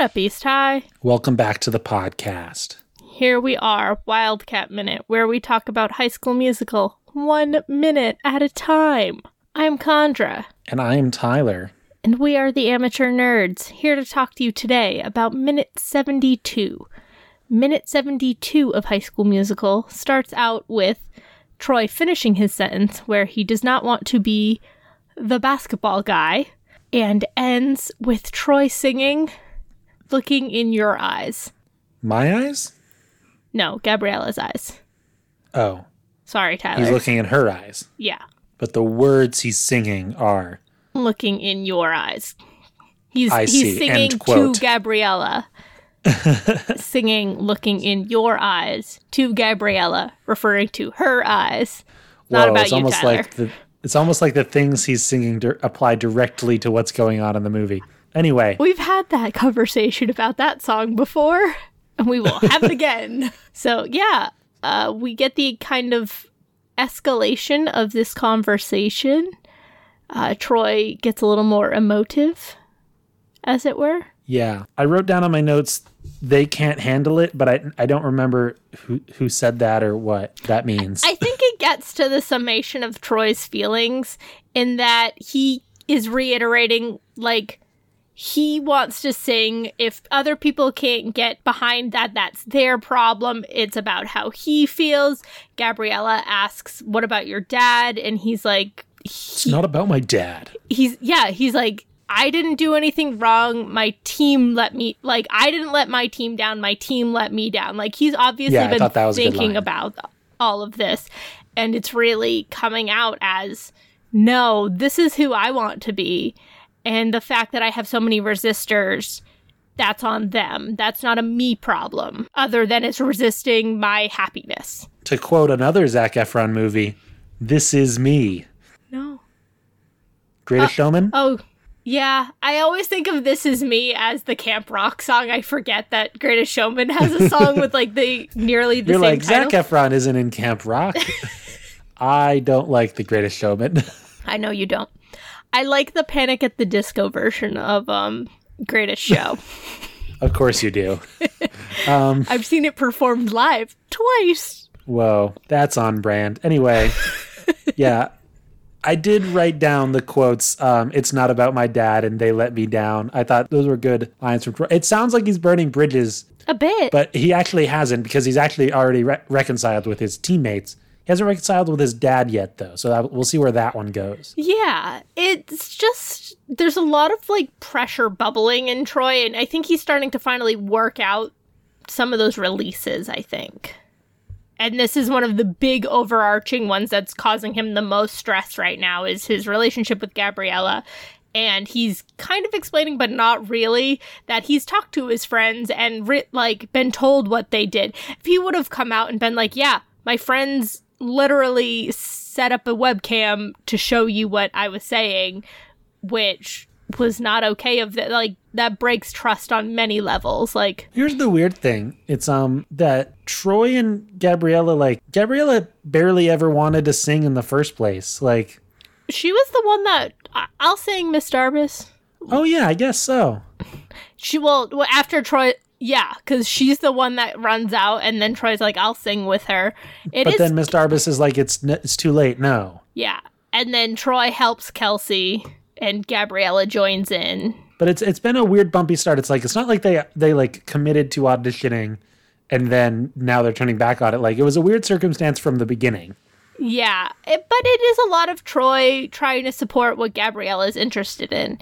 up, East High? Welcome back to the podcast. Here we are, Wildcat Minute, where we talk about High School Musical one minute at a time. I'm Chandra, And I am Tyler. and we are the Amateur Nerds, here to talk to you today about Minute 72. Minute 72 of High School Musical starts out with Troy finishing his sentence where he does not want to be the basketball guy, and ends with Troy singing, Looking in Your Eyes. My eyes? No, Gabriella's eyes. Oh, Sorry, Tyler. he's looking in her eyes. yeah, But the words he's singing are looking in your eyes. He's I see. singing to. Gabriella. singing looking in your eyes to Gabriella, referring to her eyes. Not Whoa, about it's you, almost Tyler. like the it's almost like the things he's singing di- apply directly to what's going on in the movie. Anyway, We've had that conversation about that song before, and we will have it again. So, yeah, uh, we get the kind of escalation of this conversation. Uh, Troy gets a little more emotive, as it were. yeah, I wrote down on my notes they can't handle it, but I I don't remember who who said that or what that means. I think it gets to the summation of Troy's feelings in that he is reiterating, like, he wants to sing. If other people can't get behind that, that's their problem. It's about how he feels. Gabriella asks, What about your dad? And he's like, it's not about my dad. He's, yeah, he's like, I didn't do anything wrong. My team let me, like, I didn't let my team down. My team let me down. Like, he's obviously Yeah, been thought that was a good thinking about all of this. And it's really coming out as, no, this is who I want to be. And the fact that I have so many resistors, that's on them. That's not a me problem, other than it's resisting my happiness. To quote another Zac Efron movie, "This is me." No. Greatest uh, Showman. Oh, yeah. I always think of This Is Me as the Camp Rock song. I forget that Greatest Showman has a song with like the nearly the You're same like title. Zac Efron isn't in Camp Rock. I don't like The Greatest Showman. I know you don't. I like the Panic at the Disco version of um Greatest Show. of course you do. Um, I've seen it performed live twice. Whoa, that's on brand. Anyway, yeah, I did write down the quotes. Um, it's not about my dad, and they let me down. I thought those were good lines from. Troy. It sounds like he's burning bridges, A bit. but he actually hasn't because he's actually already re- reconciled with his teammates. Hasn't reconciled with his dad yet, though. So that, we'll see where that one goes. Yeah, it's just there's a lot of like pressure bubbling in Troy, and I think he's starting to finally work out some of those releases. I think, and this is one of the big overarching ones that's causing him the most stress right now is his relationship with Gabriella. And he's kind of explaining, but not really, that he's talked to his friends and like been told what they did. If he would have come out and been like, "Yeah, my friends literally set up a webcam to show you what I was saying, which was not okay of that like that breaks trust on many levels. Like Here's the weird thing. It's um that Troy and Gabriella like Gabriella barely ever wanted to sing in the first place. Like, she was the one that I'll sing Miss Darbus. oh yeah, I guess so. She will well, after Troy yeah, because she's the one that runs out, and then Troy's like, "I'll sing with her." It is But then Miss Darbus is like, it's it's too late. No. yeah, and then Troy helps Kelsey, and Gabriella joins in. But it's it's been a weird bumpy start. It's like it's not like they they like committed to auditioning and then now they're turning back on it. Like it was a weird circumstance from the beginning. Yeah, it, but it is a lot of Troy trying to support what Gabriella is interested in.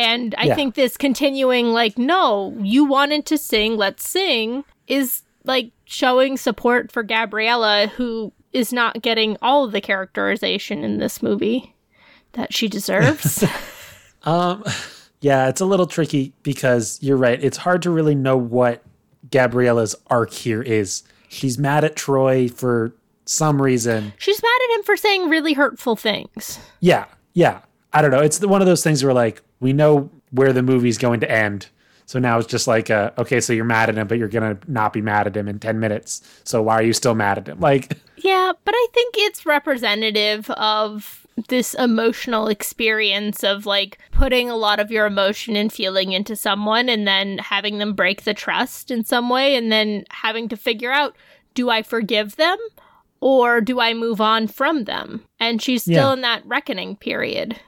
And I Yeah. think this continuing, like, no, you wanted to sing, let's sing, is like showing support for Gabriella, who is not getting all of the characterization in this movie that she deserves. Um yeah, it's a little tricky because you're right. It's hard to really know what Gabriella's arc here is. She's mad at Troy for some reason. She's mad at him for saying really hurtful things. Yeah, yeah. I don't know. It's one of those things where like we know where the movie's going to end. So now it's just like, uh, okay, so you're mad at him, but you're gonna not be mad at him in ten minutes. So why are you still mad at him? Like, Yeah, but I think it's representative of this emotional experience of like putting a lot of your emotion and feeling into someone and then having them break the trust in some way and then having to figure out do I forgive them or do I move on from them? And she's still Yeah. in that reckoning period.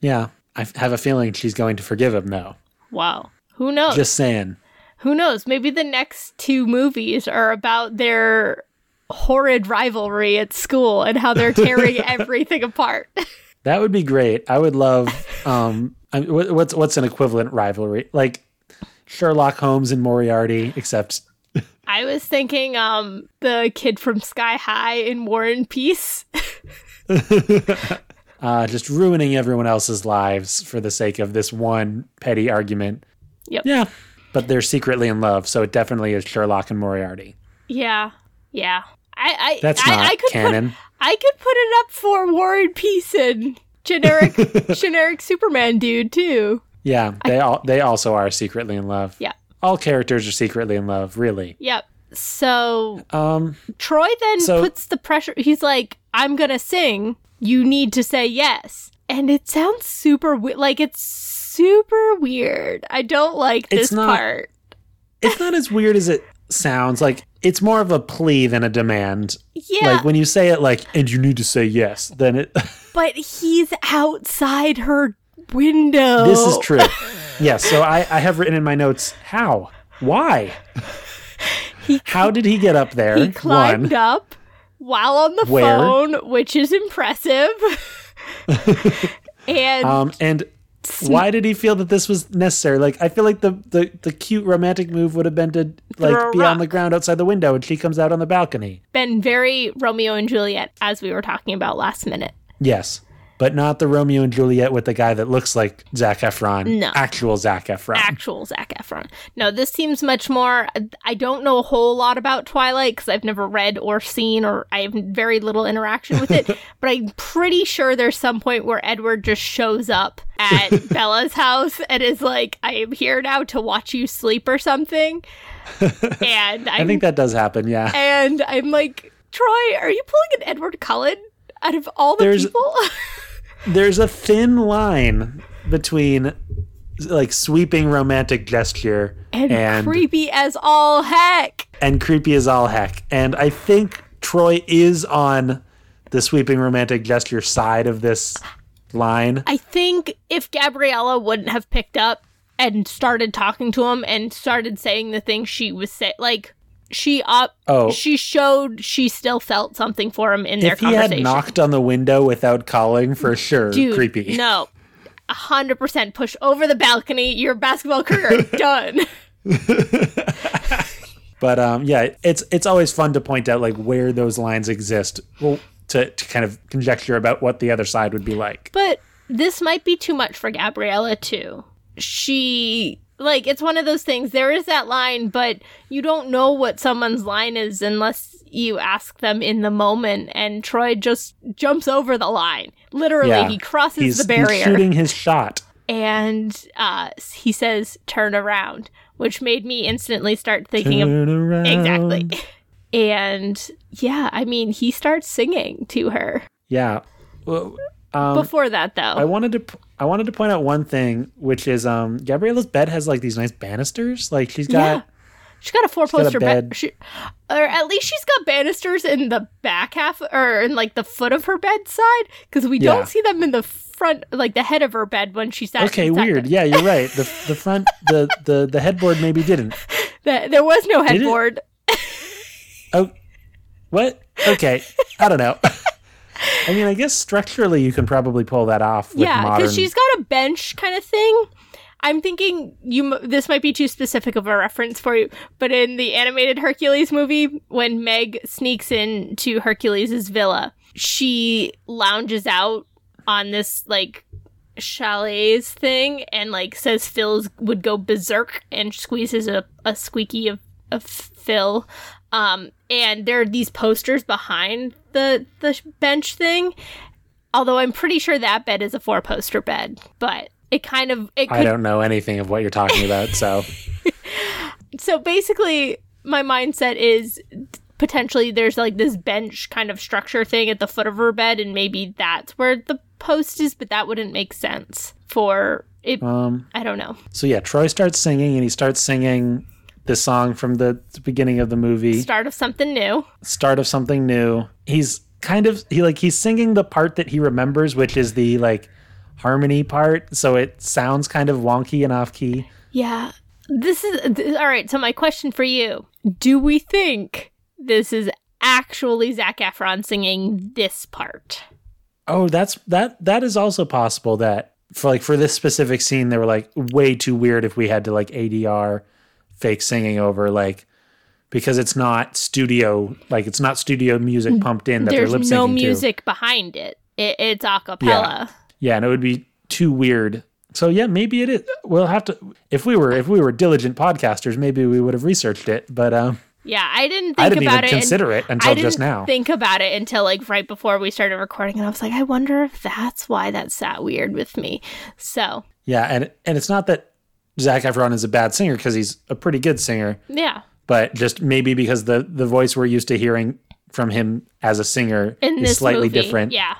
Yeah. I have a feeling she's going to forgive him though. Wow. Who knows? Just saying. Who knows? Maybe the next two movies are about their horrid rivalry at school and how they're tearing everything apart. That would be great. I would love um I mean, what's what's an equivalent rivalry? Like Sherlock Holmes and Moriarty except I was thinking um the kid from Sky High in War and Peace. Uh just ruining everyone else's lives for the sake of this one petty argument. Yep. Yeah. But they're secretly in love, so it definitely is Sherlock and Moriarty. yeah. Yeah. I I That's I, not I could canon. Put, I could put it up for War and Peace and generic generic Superman dude too. Yeah, they all they also are secretly in love. Yeah. All characters are secretly in love, really. Yep. So Um Troy then So- puts the pressure. He's like, "I'm gonna sing. You need to say yes." And it sounds super we- like it's super weird. I don't like It's this not- part. it's not as weird as it sounds. Like it's more of a plea than a demand. Yeah, Like when you say it like and you need to say yes, then it but he's outside her window. this is true. yes, so I, I have written in my notes how? Why? He How did he get up there? he climbed One. up while on the Where? phone, which is impressive. and Um and why did he feel that this was necessary? Like I feel like the the, the cute romantic move would have been to like be on the ground outside the window and she comes out on the balcony. been very Romeo and Juliet, as we were talking about last minute. Yes. But not the Romeo and Juliet with the guy that looks like Zac Efron. No. Actual Zac Efron. actual Zac Efron. No, this seems much more. I don't know a whole lot about Twilight because I've never read or seen, or I have very little interaction with it. but I'm pretty sure there's some point where Edward just shows up at Bella's house and is like, "I am here now to watch you sleep" or something. And I I'm, think that does happen, yeah. and I'm like, Troy, are you pulling an Edward Cullen out of all the There's- people? There's a thin line between like sweeping romantic gesture and, and creepy as all heck. and creepy as all heck. And I think Troy is on the sweeping romantic gesture side of this line. I think if Gabriella wouldn't have picked up and started talking to him and started saying the things she was saying, like she up, Oh. she showed she still felt something for him in their If he had knocked on the window without calling, for sure, Dude, creepy. No, a hundred percent push over the balcony. Your basketball career done. But um, yeah, it's it's always fun to point out like where those lines exist. Well, to, to kind of conjecture about what the other side would be like. But this might be too much for Gabriella too. She like it's one of those things. There is that line, but you don't know what someone's line is unless you ask them in the moment. And Troy just jumps over the line. Literally, Yeah. he crosses He's, the barrier he's shooting his shot. and uh, he says, "Turn around," which made me instantly start thinking of around. exactly. And yeah, I mean, he starts singing to her. Yeah. Well, um, Before that, though, I wanted to p- I wanted to point out one thing, which is um Gabriella's bed has like these nice banisters. Like she's got Yeah. She's got a four poster bed. She, or at least she's got banisters in the back half or in like the foot of her bedside because we Yeah. don't see them in the front, like the head of her bed when she sat. Okay, sat weird. Yeah, you're right. The the front the the the headboard maybe didn't. The- there was no headboard. Oh, what? Okay, I don't know. I mean, I guess structurally you can probably pull that off with yeah, modern. because she's got a bench kind of thing. I'm thinking you. This might be too specific of a reference for you, but in the animated Hercules movie, when Meg sneaks into Hercules' villa, she lounges out on this like chalets thing and like says Phil's would go berserk and squeezes a, a squeaky of, of Phil. Um, and there are these posters behind the the bench thing. Although I'm pretty sure that bed is a four poster bed, but it kind of it I don't know anything of what you're talking about, so so basically my mindset is potentially there's like this bench kind of structure thing at the foot of her bed, and maybe that's where the post is, but that wouldn't make sense for it. Um, I don't know. so yeah, Troy starts singing, and he starts singing this song from the, beginning of the movie. Start of something new. start of something new. He's kind of he like he's singing the part that he remembers, which is the like harmony part. So it sounds kind of wonky and off key. Yeah. This is th- all right. So my question for you: Do we think this is actually Zac Efron singing this part? Oh, that's that that is also possible that for like for this specific scene they were like way too weird if we had to like ADR fake singing over like because it's not studio like it's not studio music pumped in that There's they're lip syncing no to. music behind it. it it's a cappella. Yeah, and it would be too weird. So yeah, maybe it is. We'll have to if we were if we were diligent podcasters, maybe we would have researched it. But um, Yeah, I didn't think I didn't about even it. consider it until I didn't just now. think about it until like right before we started recording, and I was like, I wonder if that's why that sat weird with me. So yeah, and and it's not that Zac Efron is a bad singer because he's a pretty good singer, yeah, but just maybe because the the voice we're used to hearing from him as a singer in is slightly movie, different. Yeah,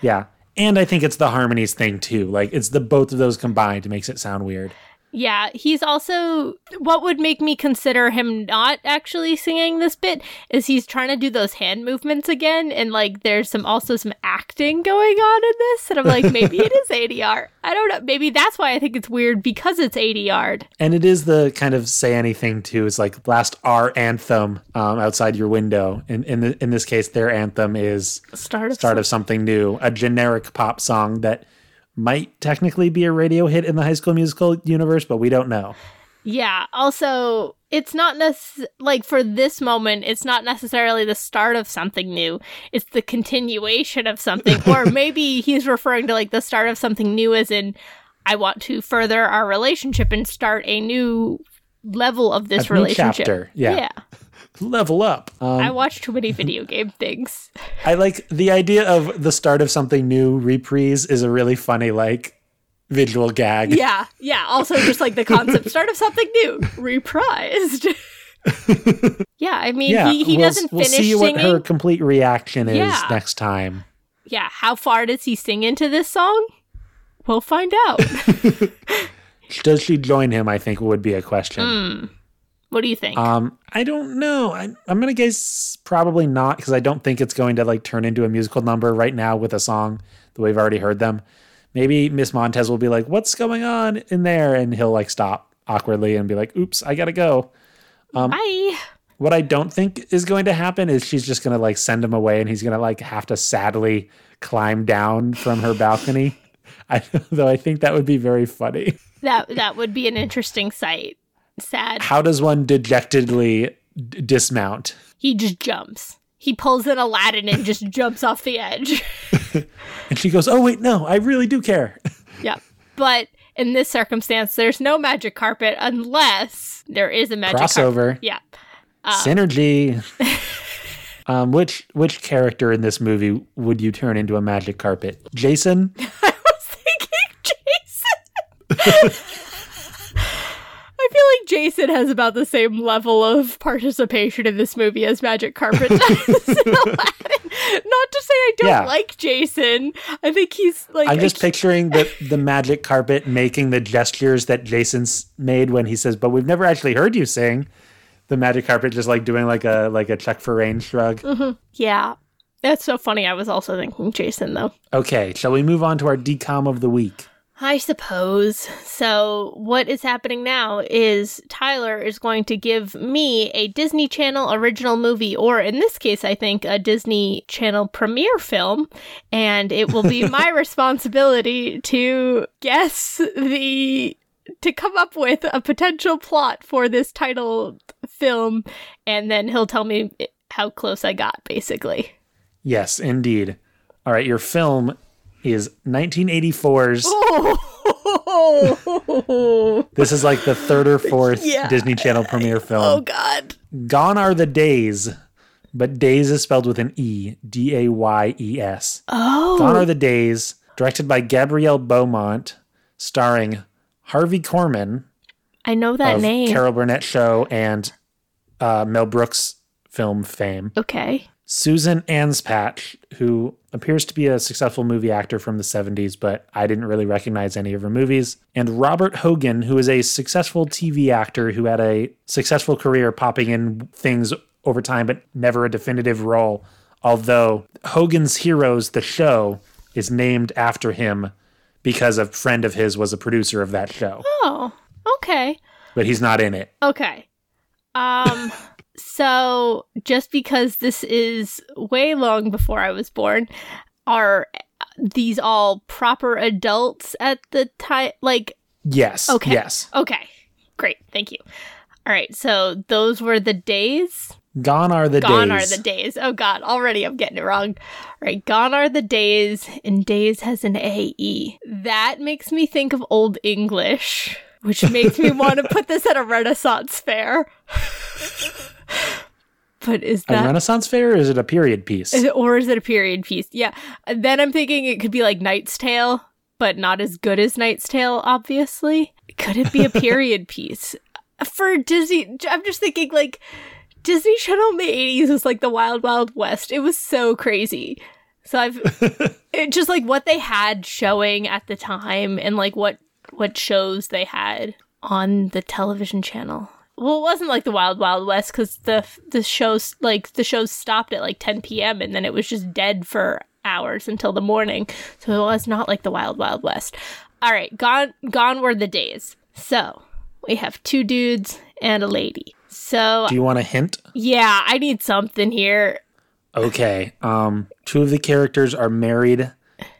Yeah. And I think it's the harmonies thing too. Like it's the both of those combined makes it sound weird. Yeah, he's also what would make me consider him not actually singing this bit is he's trying to do those hand movements again and like there's some also some acting going on in this and I'm like maybe it is ADR. I don't know. Maybe that's why I think it's weird because it's ADR. And it is the kind of say anything too. It's like blast our anthem um, outside your window. In in, the, in this case, their anthem is Start of "Start of Something New," a generic pop song that might technically be a radio hit in the High School Musical universe, but we don't know. Yeah. Also, it's not necess- like for this moment, it's not necessarily the start of something new. It's the continuation of something, or maybe he's referring to like the start of something new, as in, I want to further our relationship and start a new level of this A relationship. chapter, yeah. Yeah. Level up. Um, I watch too many video game things. I like the idea of the start of something new reprise is a really funny like visual gag. Yeah. Yeah. Also, just like the concept start of something new, reprised. yeah. I mean, Yeah, he, he we'll, doesn't we'll finish see singing. what her complete reaction is Yeah. next time. yeah, how far does he sing into this song? We'll find out. Does she join him? I think would be a question. Hmm. What do you think? Um, I don't know. I, I'm gonna guess probably not because I don't think it's going to like turn into a musical number right now with a song the way we've already heard them. Maybe Miss Montez will be like, "What's going on in there?" and he'll like stop awkwardly and be like, "Oops, I gotta go." um, Bye. What I don't think is going to happen is she's just gonna like send him away and he's gonna like have to sadly climb down from her balcony. I, though I think that would be very funny. That that would be an interesting sight. Sad. How does one dejectedly d- dismount? He just jumps. He pulls in Aladdin and just jumps off the edge. And she goes, "Oh wait, no, I really do care." yeah. But in this circumstance, there's no magic carpet unless there is a magic carpet. Crossover. Yeah. Synergy. um, which which character in this movie would you turn into a magic carpet? Jason? I was thinking Jason. I feel like Jason has about the same level of participation in this movie as Magic Carpet does. Not to say I don't Yeah. like Jason. I think he's like I'm just picturing the the magic carpet making the gestures that Jason's made when he says, "But we've never actually heard you sing." The magic carpet just like doing like a like a check for Rain shrug. Mm-hmm. yeah. That's so funny. I was also thinking Jason though. Okay, shall we move on to our DCOM of the week? I suppose. So, what is happening now is Tyler is going to give me a Disney Channel original movie, or in this case, I think a Disney Channel premiere film, and it will be my responsibility to guess the. to come up with a potential plot for this title film, and then he'll tell me how close I got, basically. Yes, indeed. All right, your film is 1984's. Oh, This is like the third or fourth Yeah. Disney Channel premiere film. oh God. Gone are the days, but days is spelled with an E, D A Y E S. Oh. Gone are the days, directed by Gabrielle Beaumont, starring Harvey Korman I know that name. Carol Burnett Show and uh, Mel Brooks' film fame. Okay. Susan Anspach, who appears to be a successful movie actor from the 70s, but I didn't really recognize any of her movies. And Robert Hogan, who is a successful TV actor who had a successful career popping in things over time, but never a definitive role. Although Hogan's Heroes, the show, is named after him because a friend of his was a producer of that show, Oh, okay. but he's not in it. Okay. Um so just because this is way long before I was born, are these all proper adults at the time like Yes. Okay. Yes. okay. Great. Thank you. All right. So those were the days. Gone are the Gone days. Gone are the days. Oh god, already I'm getting it wrong. All right, gone are the days and days has an AE. That makes me think of old English, which makes me want to put this at a Renaissance fair. but is that a Renaissance fair or is it a period piece? is it- or is it a period piece? Yeah. And then I'm thinking it could be like Knight's Tale, but not as good as Knight's Tale, obviously. Could it be a period piece? For Disney, I'm just thinking like Disney Channel in the 80s was like the Wild Wild West. It was so crazy. So I've it just like what they had showing at the time and like what what shows they had on the television channel. Well, it wasn't like the Wild Wild West because the the shows like the shows stopped at like 10 p.m. and then it was just dead for hours until the morning. So it was not like the Wild Wild West. All right, gone gone were the days. So we have two dudes and a lady. So Do you want a hint? yeah, I need something here. Okay. Um, two of the characters are married,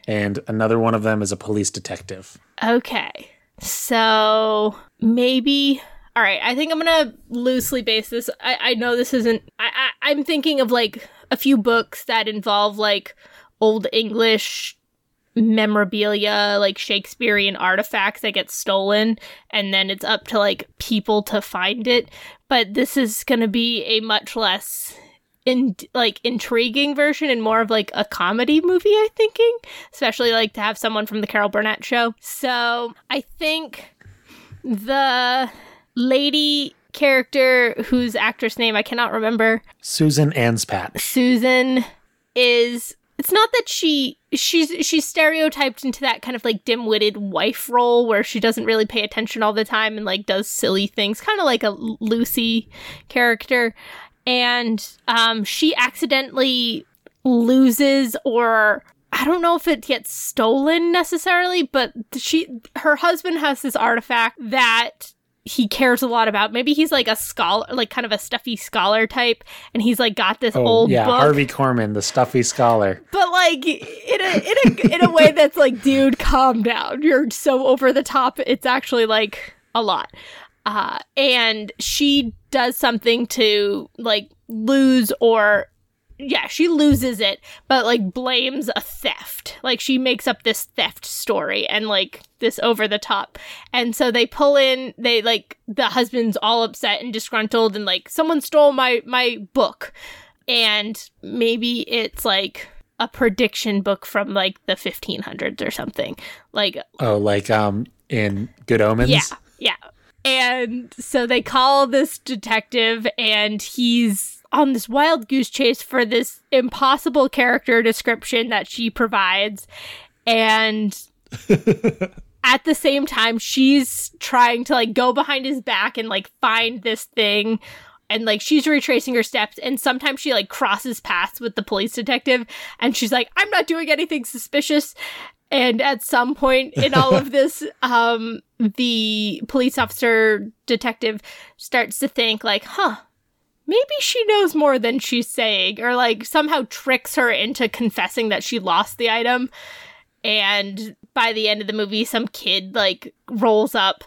and another one of them is a police detective. Okay. So maybe. All right. I think I'm gonna loosely base this. I, I know this isn't. I, I I'm thinking of like a few books that involve like old English memorabilia, like Shakespearean artifacts that get stolen, and then it's up to like people to find it. But this is gonna be a much less in like intriguing version and more of like a comedy movie i'm thinking. Especially like to have someone from the carol burnett show. So i think the lady character whose actress name i cannot remember. Susan Anspach. susan is it's not that she she's she's stereotyped into that kind of like dim-witted wife role where she doesn't really pay attention all the time and like does silly things. Kind of like a lucy character and um she accidentally loses or I don't know if it gets stolen necessarily, but she her husband has this artifact that he cares a lot about. Maybe he's like a scholar, like kind of a stuffy scholar type, and he's like got this Oh, old yeah, book, Harvey Korman, the stuffy scholar. but like in a in a in a way that's like, dude, calm down. You're so over the top. It's actually like a lot. Uh, and she does something to like lose or yeah, she loses it, but like blames a theft. Like she makes up this theft story and like this over the top. And so they pull in they like the husband's all upset and disgruntled and like someone stole my my book. And maybe it's like a prediction book from like the 1500s or something. Like Oh, like um in Good Omens. yeah, yeah. And so they call this detective, and he's on this wild goose chase for this impossible character description that she provides. And at the same time, she's trying to like go behind his back and like find this thing. And like she's retracing her steps, and sometimes she like crosses paths with the police detective, and she's like, I'm not doing anything suspicious. And at some point in all of this, um, the police officer detective starts to think like, huh, maybe she knows more than she's saying, or like somehow tricks her into confessing that she lost the item. And by the end of the movie, some kid like rolls up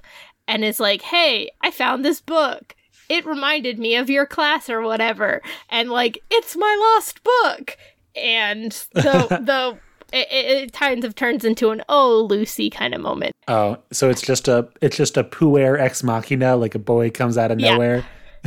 and is like, hey, I found this book. It reminded me of your class or whatever. And like, it's my lost book. And the, the, it, it, it kind of turns into an oh Lucy kind of moment. Oh, so it's just a it's just a puer ex machina, like a boy comes out of Yeah. nowhere.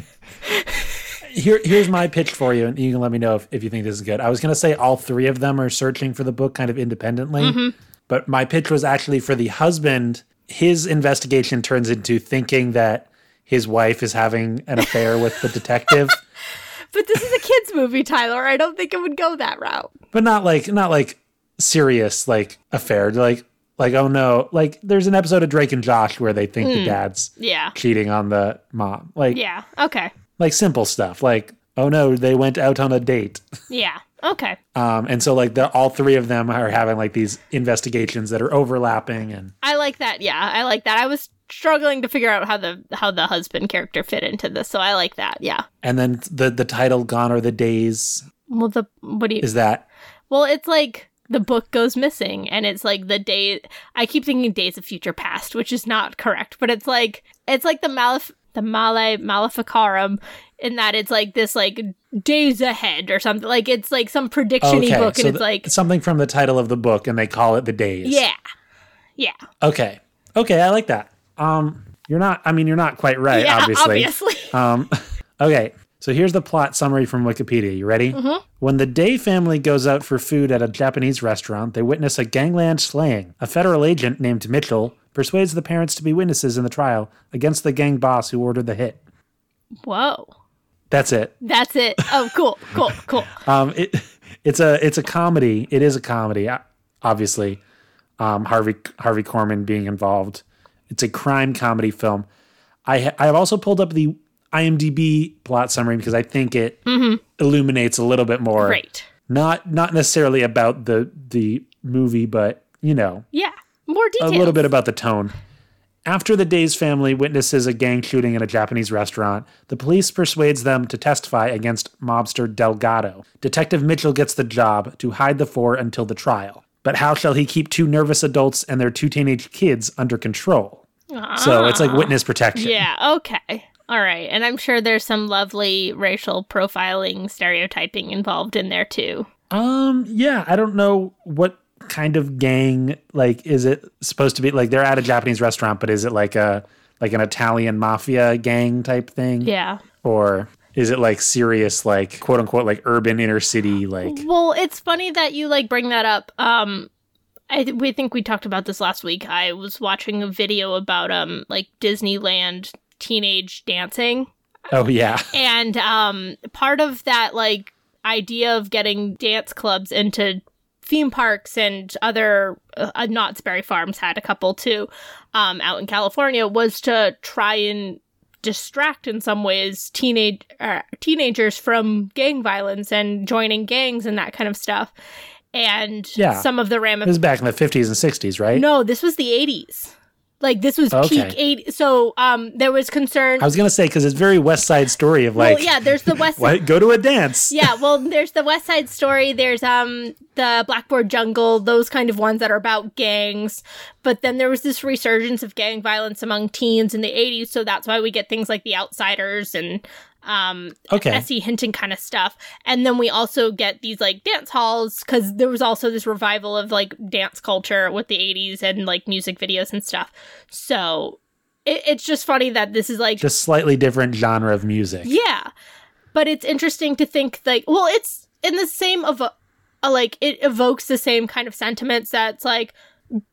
Here, here's my pitch for you, and you can let me know if, if you think this is good. I was gonna say all three of them are searching for the book kind of independently, Mm-hmm. but my pitch was actually for the husband. His investigation turns into thinking that his wife is having an affair with the detective. but this is a kids movie, Tyler. I don't think it would go that route. but not like not like serious like affair. Like like oh no, like there's an episode of Drake and Josh where they think the dad's Yeah. cheating on the mom. Like Yeah. Okay. like simple stuff. Like oh no, they went out on a date. Yeah. Okay. Um, and so like the all three of them are having like these investigations that are overlapping and I like that. Yeah, I like that. I was struggling to figure out how the how the husband character fit into this, so I like that. Yeah. and then the the title Gone Are the Days Well, the what do you? is that Well, it's like the book goes missing, and it's like the day. I keep thinking Days of Future Past, which is not correct, but it's like it's like the malef the Malleus Maleficarum, in that it's like this like days ahead or something. Like it's like some prediction y book, and so it's th- like something from the title of the book and they call it the days. yeah, yeah, Okay. Okay, I like that. Um you're not I mean you're not quite right, yeah. obviously. Obviously, Um okay. So here's the plot summary from Wikipedia. You ready? Mm-hmm. When the Day family goes out for food at a Japanese restaurant, they witness a gangland slaying. A federal agent named Mitchell persuades the parents to be witnesses in the trial against the gang boss who ordered the hit. whoa, That's it. that's it. Oh, cool, cool, cool. Um, it it's a it's a comedy. It is a comedy, obviously. Um, Harvey Harvey Korman being involved. It's a crime comedy film. I ha- I have also pulled up the IMDb plot summary because I think it mm-hmm. illuminates a little bit more. Great. Not not necessarily about the the movie, but you know Yeah, more detail a little bit about the tone. After the Days family witnesses a gang shooting in a Japanese restaurant, the police persuades them to testify against mobster Delgado. Detective Mitchell gets the job to hide the four until the trial. But how shall he keep two nervous adults and their two teenage kids under control? So it's like ah. witness protection. Yeah, okay. All right. And I'm sure there's some lovely racial profiling, stereotyping involved in there too. Um, yeah, I don't know what kind of gang like is it supposed to be like they're at a Japanese restaurant, but is it like a like an Italian mafia gang type thing? Yeah. or is it like serious like quote unquote like urban inner city like Well, it's funny that you like bring that up. Um I th- we think we talked about this last week. I was watching a video about um like Disneyland teenage dancing. Oh yeah. And um part of that like idea of getting dance clubs into theme parks and other uh, Knott's Berry Farms had a couple too um out in California was to try and distract in some ways teenage uh, teenagers from gang violence and joining gangs and that kind of stuff. And Yeah. some of the this ramifications is back in the 50s and 60s right? No this was the 80s like this was Okay. peak 80 so um there was concern i was gonna say because it's very west side story of like well yeah there's the west what go to a dance yeah, well, there's the West Side Story. There's um the Blackboard Jungle. Those kind of ones that are about gangs. But then there was this resurgence of gang violence among teens in the '80s. So that's why we get things like The Outsiders and um okay S.E. Hinton kind of stuff. And then we also get these like dance halls because there was also this revival of like dance culture with the '80s and like music videos and stuff. So it, it's just funny that this is like just slightly different genre of music yeah. But it's interesting to think like well it's in the same of like it evokes the same kind of sentiments that's like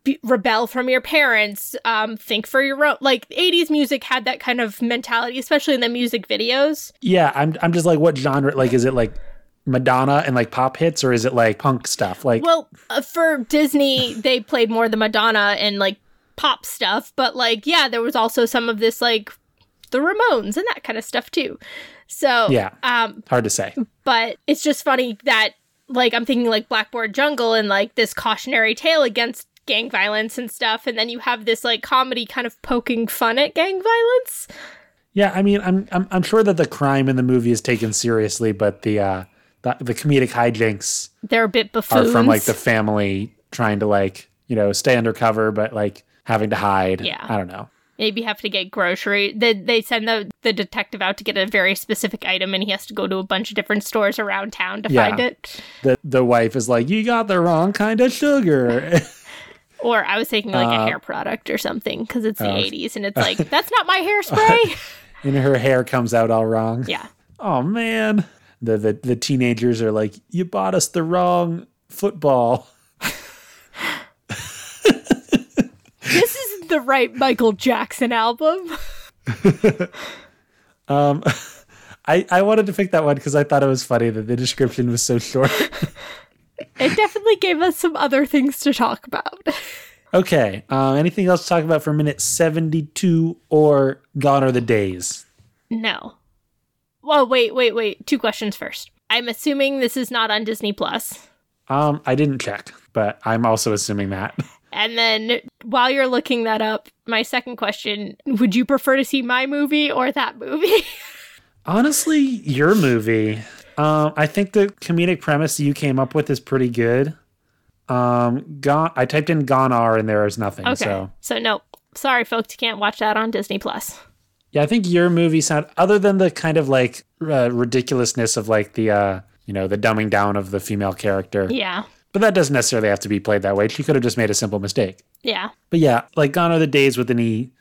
be, rebel from your parents um think for your own like 80s music had that kind of mentality especially in the music videos. Yeah i'm, I'm just like what genre like is it like madonna and like pop hits or is it like punk stuff? Like well uh, for disney they played more the madonna and like pop stuff but like yeah there was also some of this like the ramones and that kind of stuff too. So Yeah. um hard to say. but it's just funny that like I'm thinking like Blackboard Jungle and like this cautionary tale against gang violence and stuff and then you have this like comedy kind of poking fun at gang violence. yeah i mean i'm i'm, I'm sure that the crime in the movie is taken seriously but the uh the, the comedic hijinks They're a bit are buffoons. from like the family trying to like you know stay undercover but like having to hide Yeah. i don't know Maybe have to get grocery. They, they send the, the detective out to get a very specific item and he has to go to a bunch of different stores around town to Yeah. find it. the the wife is like you got the wrong kind of sugar Or I was thinking like Uh, a hair product or something because it's the oh. 80s and it's like, that's not my hairspray. and her hair comes out all wrong yeah. oh man the, the the teenagers are like you bought us the wrong football This is the right Michael Jackson album. um, I, I wanted to pick that one because I thought it was funny that the description was so short. It definitely gave us some other things to talk about. okay. Uh, anything else to talk about for minute 72 or Gone Are the Days? No. Well, wait, wait, wait. Two questions first. I'm assuming this is not on Disney Plus. Um, I didn't check, but I'm also assuming that. And then while you're looking that up, my second question would you prefer to see my movie or that movie? Honestly, your movie. Um, I think the comedic premise you came up with is pretty good. Um, gone. I typed in "Gone Are" and there is nothing. okay. So So, no. Sorry, folks, you can't watch that on Disney Plus. yeah, I think your movie sound other than the kind of like uh, ridiculousness of like the uh, you know the dumbing down of the female character. Yeah. But that doesn't necessarily have to be played that way. She could have just made a simple mistake. Yeah. But yeah, like Gone Are the Days with an E,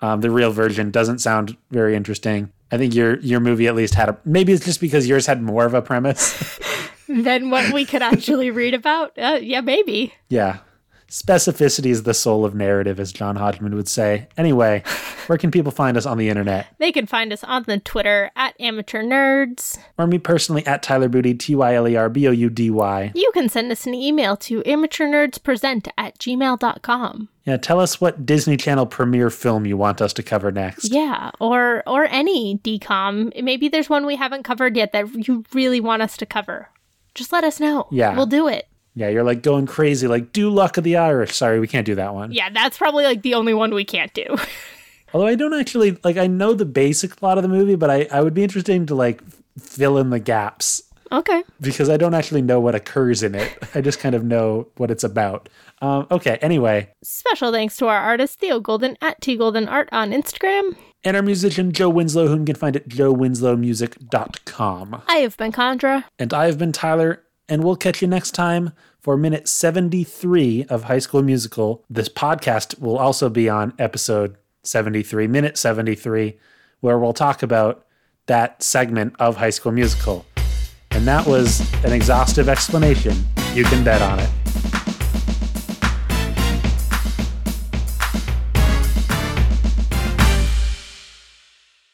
um, the real version doesn't sound very interesting. I think your your movie at least had a maybe it's just because yours had more of a premise. than what we could actually read about? Uh, yeah, maybe. yeah. Specificity is the soul of narrative, as John Hodgman would say. Anyway, where can people find us on the internet? They can find us on the Twitter at Amateur Nerds. Or me personally at Tyler Booty, T Y L E R B O U D Y. You can send us an email to amateurnerdspresent at gmail.com. Yeah, tell us what Disney Channel premiere film you want us to cover next. Yeah, or or any DCOM. Maybe there's one we haven't covered yet that you really want us to cover. Just let us know. Yeah. We'll do it. Yeah, you're like going crazy, like do Luck of the Irish. Sorry, we can't do that one. Yeah, that's probably like the only one we can't do. Although I don't actually like I know the basic plot of the movie, but I, I would be interested to like fill in the gaps okay. because I don't actually know what occurs in it. I just kind of know what it's about. Um, okay, anyway. Special thanks to our artist Theo Golden at T Golden Art on Instagram. And our musician Joe Winslow, whom you can find at joewinslowmusic.com. I have been Chandra. And I have been Tyler, and we'll catch you next time for minute 73 of High School Musical. This podcast will also be on episode 73, minute 73, where we'll talk about that segment of High School Musical. And that was an exhaustive explanation. You can bet on it.